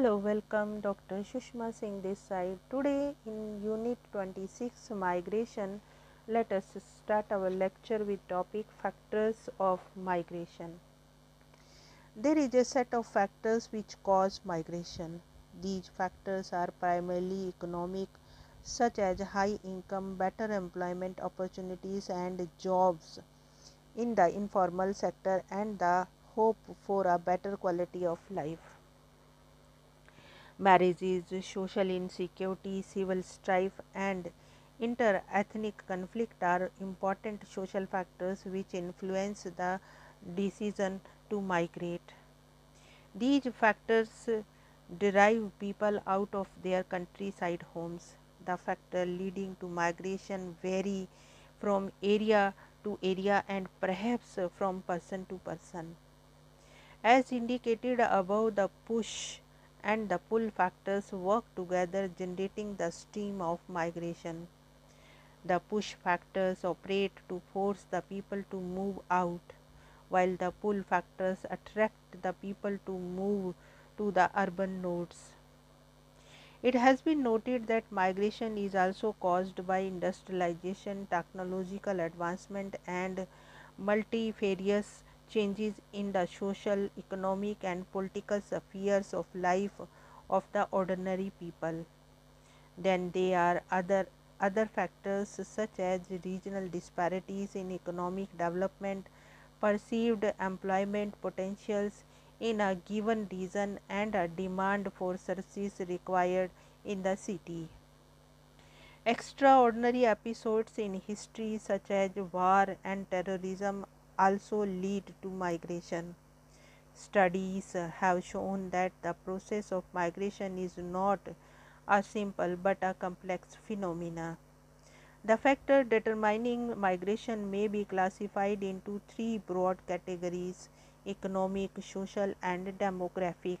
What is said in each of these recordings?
Hello, welcome Dr. Shushma Singh this side. Today in Unit 26 Migration, let us start our lecture with topic Factors of Migration. There is a set of factors which cause migration. These factors are primarily economic such as high income, better employment opportunities and jobs in the informal sector and the hope for a better quality of life. Marriages, social insecurity, civil strife and inter-ethnic conflict are important social factors which influence the decision to migrate. These factors drive people out of their countryside homes. The factor leading to migration vary from area to area and perhaps from person to person. As indicated above, the push and the pull factors work together generating the stream of migration. The push factors operate to force the people to move out, while the pull factors attract the people to move to the urban nodes. It has been noted that migration is also caused by industrialization, technological advancement and multifarious changes in the social, economic and political spheres of life of the ordinary people. Then there are other other factors such as regional disparities in economic development, perceived employment potentials in a given region and a demand for services required in the city. Extraordinary episodes in history such as war and terrorism also lead to migration. Studies have shown that the process of migration is not a simple but a complex phenomena. The factor determining migration may be classified into three broad categories economic, social and demographic.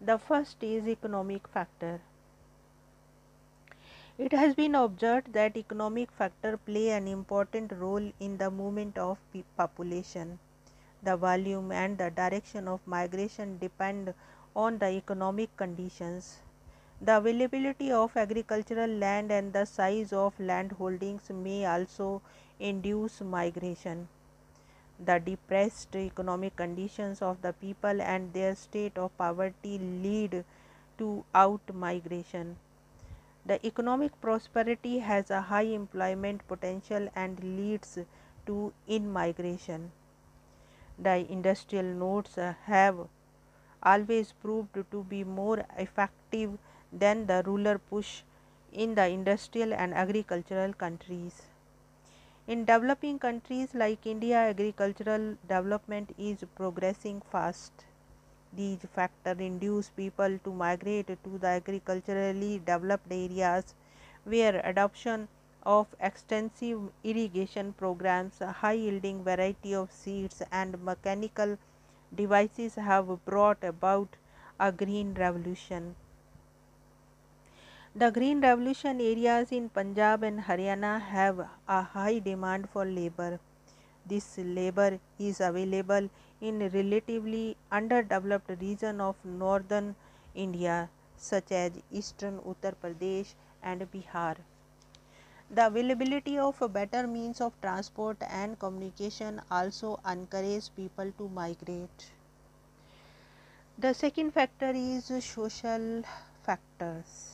The first is economic factor. It has been observed that economic factor play an important role in the movement of population. The volume and the direction of migration depend on the economic conditions. The availability of agricultural land and the size of land holdings may also induce migration. The depressed economic conditions of the people and their state of poverty lead to out migration. The economic prosperity has a high employment potential and leads to in migration. The industrial nodes have always proved to be more effective than the rural push in the industrial and agricultural countries. In developing countries like India, agricultural development is progressing fast. These factors induce people to migrate to the agriculturally developed areas where adoption of extensive irrigation programs, high yielding variety of seeds and mechanical devices have brought about a green revolution. The green revolution areas in Punjab and Haryana have a high demand for labor. This labor is available in relatively underdeveloped region of northern India such as eastern Uttar Pradesh and Bihar. The availability of better means of transport and communication also encourage people to migrate. The second factor is social factors.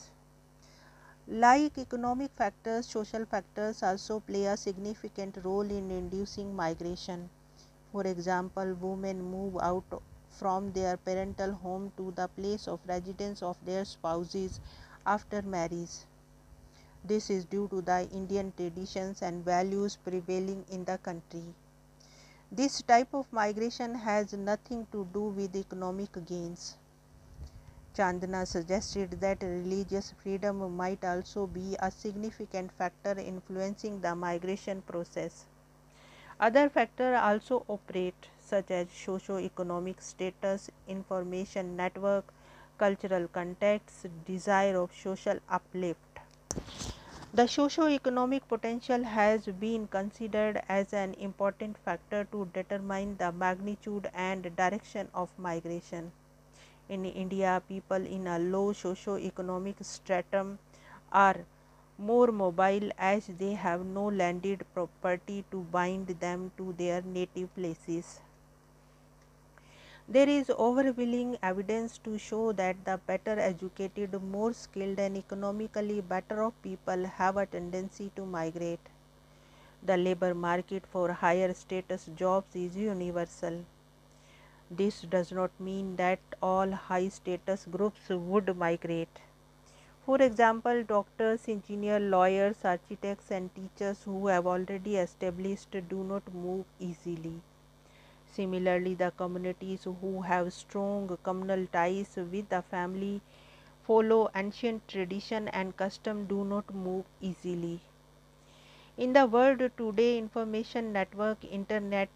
Like economic factors, social factors also play a significant role in inducing migration. For example, women move out from their parental home to the place of residence of their spouses after marriage. This is due to the Indian traditions and values prevailing in the country. This type of migration has nothing to do with economic gains. Chandna suggested that religious freedom might also be a significant factor influencing the migration process. Other factors also operate such as socio-economic status, information network, cultural context, desire of social uplift. The socio-economic potential has been considered as an important factor to determine the magnitude and direction of migration. In India, people in a low socio-economic stratum are more mobile as they have no landed property to bind them to their native places. There is overwhelming evidence to show that the better educated, more skilled, and economically better off people have a tendency to migrate. The labor market for higher status jobs is universal. This does not mean that all high status groups would migrate. For example, doctors, engineers, lawyers, architects, and teachers who have already established do not move easily. Similarly, the communities who have strong communal ties with the family follow ancient tradition and custom do not move easily. In the world today, information network, internet,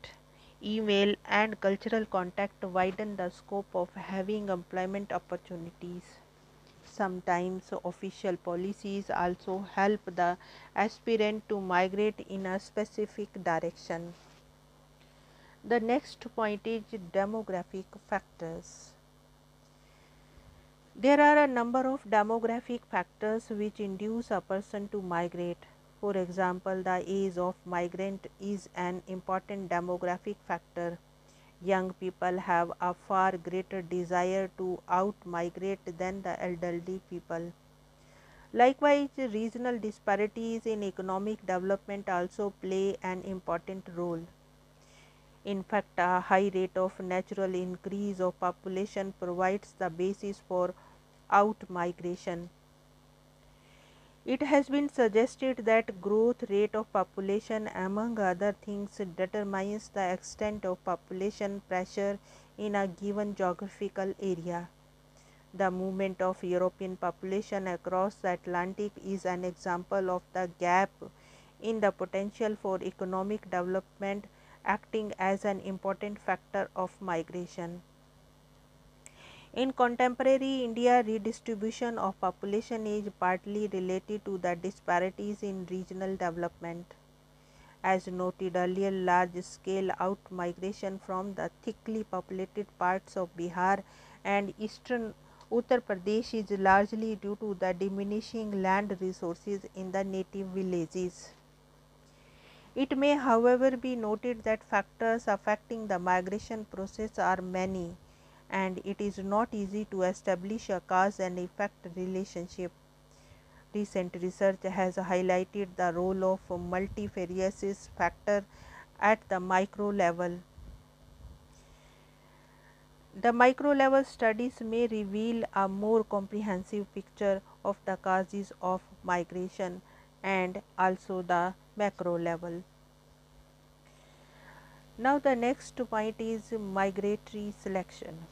email and cultural contact widen the scope of having employment opportunities. Sometimes official policies also help the aspirant to migrate in a specific direction. The next point is demographic factors. There are a number of demographic factors which induce a person to migrate. For example, the age of migrant is an important demographic factor young people have a far greater desire to out migrate than the elderly people. Likewise, regional disparities in economic development also play an important role. In fact, a high rate of natural increase of population provides the basis for out migration. It has been suggested that growth rate of population among other things determines the extent of population pressure in a given geographical area. The movement of European population across the Atlantic is an example of the gap in the potential for economic development acting as an important factor of migration. In contemporary India, redistribution of population is partly related to the disparities in regional development. As noted earlier, large scale out migration from the thickly populated parts of Bihar and eastern Uttar Pradesh is largely due to the diminishing land resources in the native villages. It may however be noted that factors affecting the migration process are many and it is not easy to establish a cause and effect relationship. Recent research has highlighted the role of multifarious factor at the micro level. The micro level studies may reveal a more comprehensive picture of the causes of migration and also the macro level. Now, the next point is migratory selection.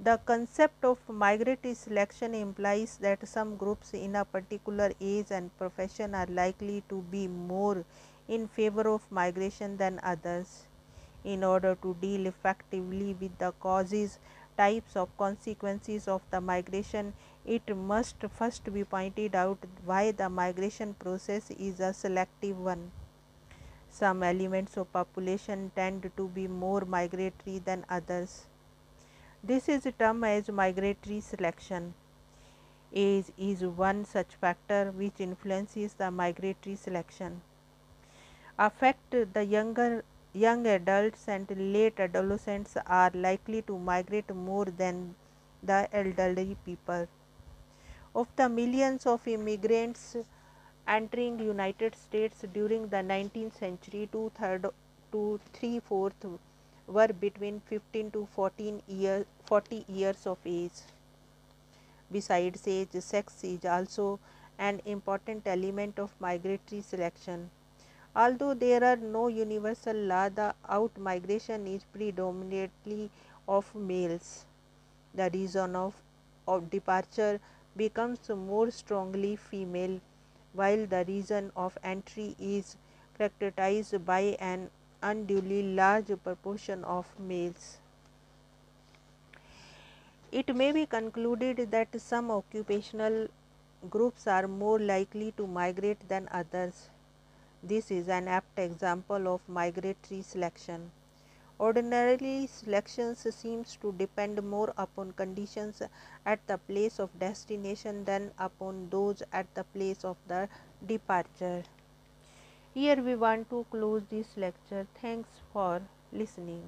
The concept of migratory selection implies that some groups in a particular age and profession are likely to be more in favor of migration than others. In order to deal effectively with the causes, types of consequences of the migration, it must first be pointed out why the migration process is a selective one. Some elements of population tend to be more migratory than others. This is termed as migratory selection. Age is one such factor which influences the migratory selection. Affect the younger young adults and late adolescents are likely to migrate more than the elderly people. Of the millions of immigrants entering United States during the 19th century, two third to three fourth were between 15 to 14 year, 40 years of age. Besides age, sex is also an important element of migratory selection. Although there are no universal law, the out migration is predominantly of males. The reason of, of departure becomes more strongly female, while the reason of entry is characterized by an unduly large proportion of males. It may be concluded that some occupational groups are more likely to migrate than others. This is an apt example of migratory selection. Ordinarily, selection seems to depend more upon conditions at the place of destination than upon those at the place of the departure. Here we want to close this lecture. Thanks for listening.